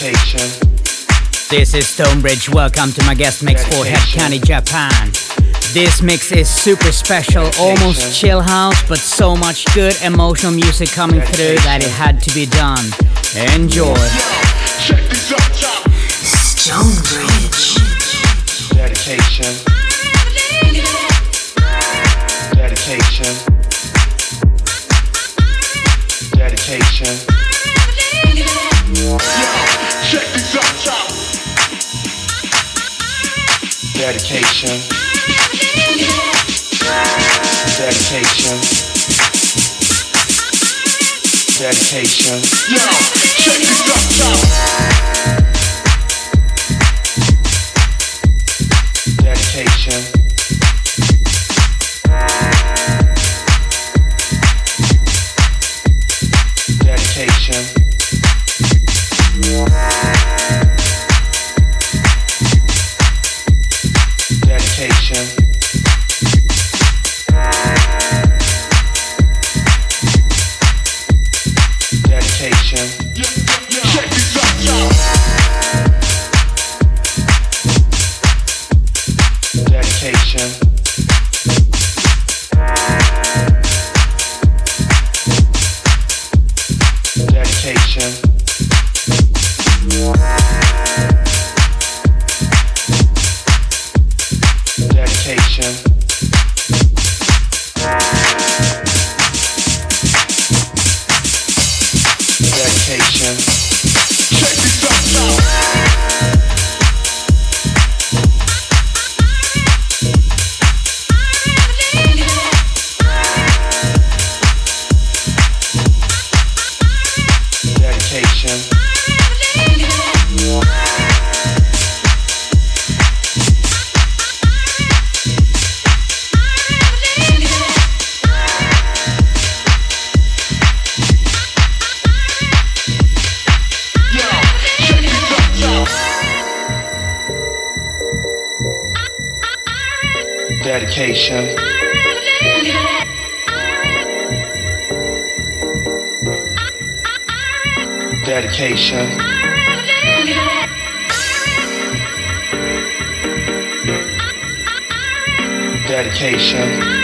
Dedication. This is Stonebridge. Welcome to my guest mix for Hed Kandi, Japan. This mix is super special, almost chill house, but so much good emotional music coming through that it had to be done. Enjoy. Stonebridge. Dedication. Dedication. Dedication. Dedication. Dedication. Dedication. Yo, check this out, child. Dedication. Dedication. Dedication.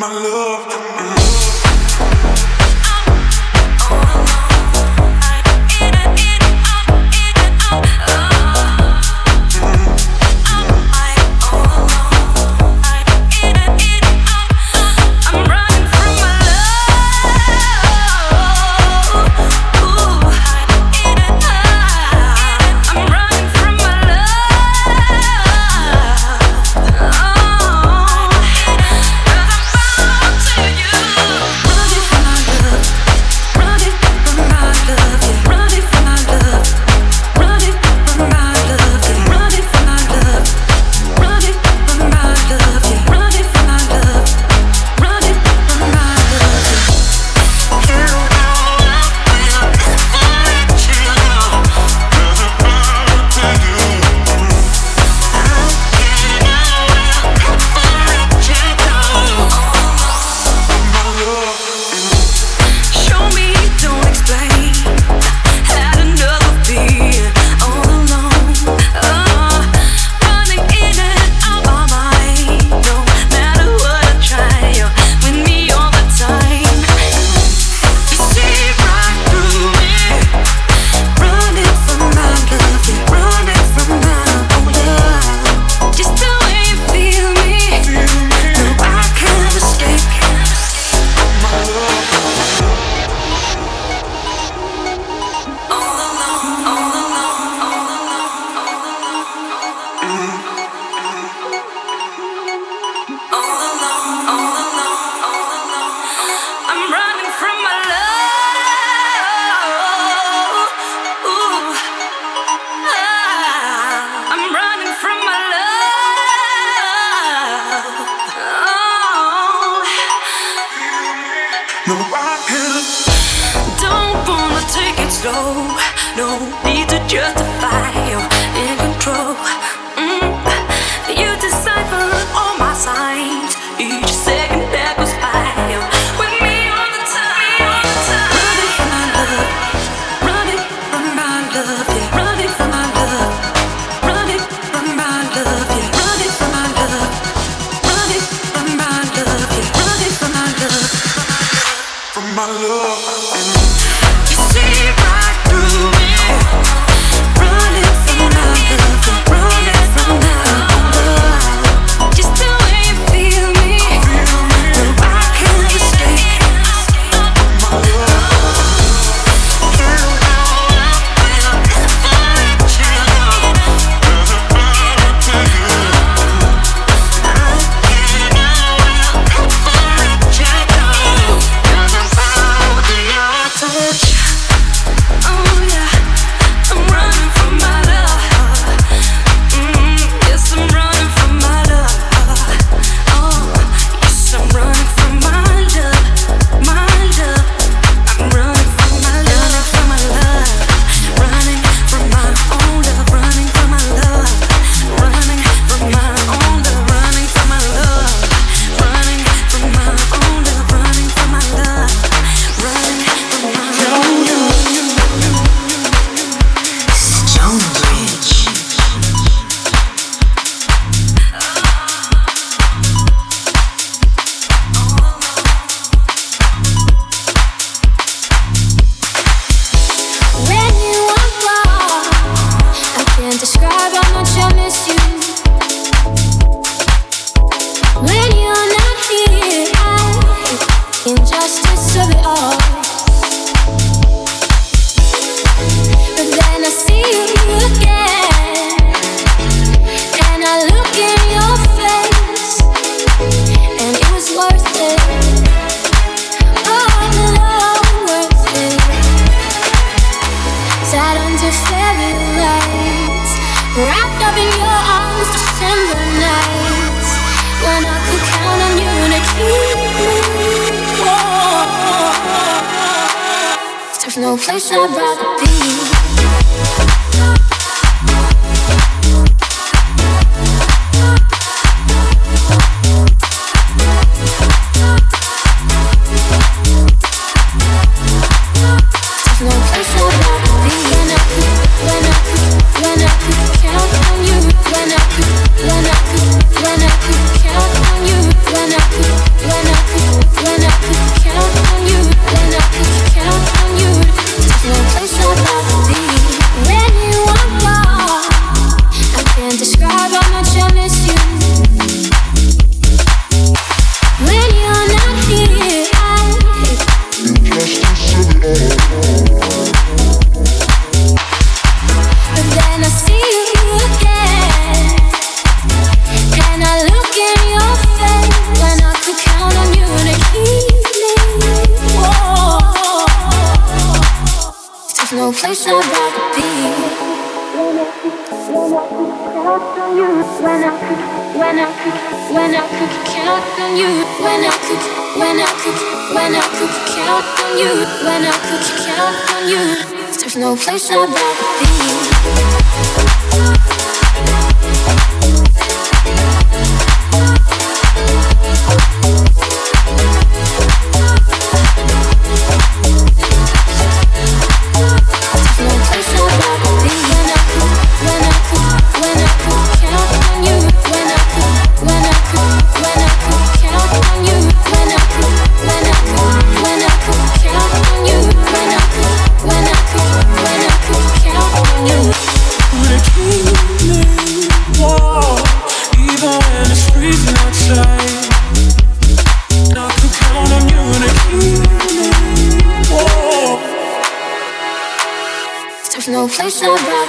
my love to me. slow. No need to justify. no place I'd rather be. When I could count on you. There's no place I'd rather be. so bad.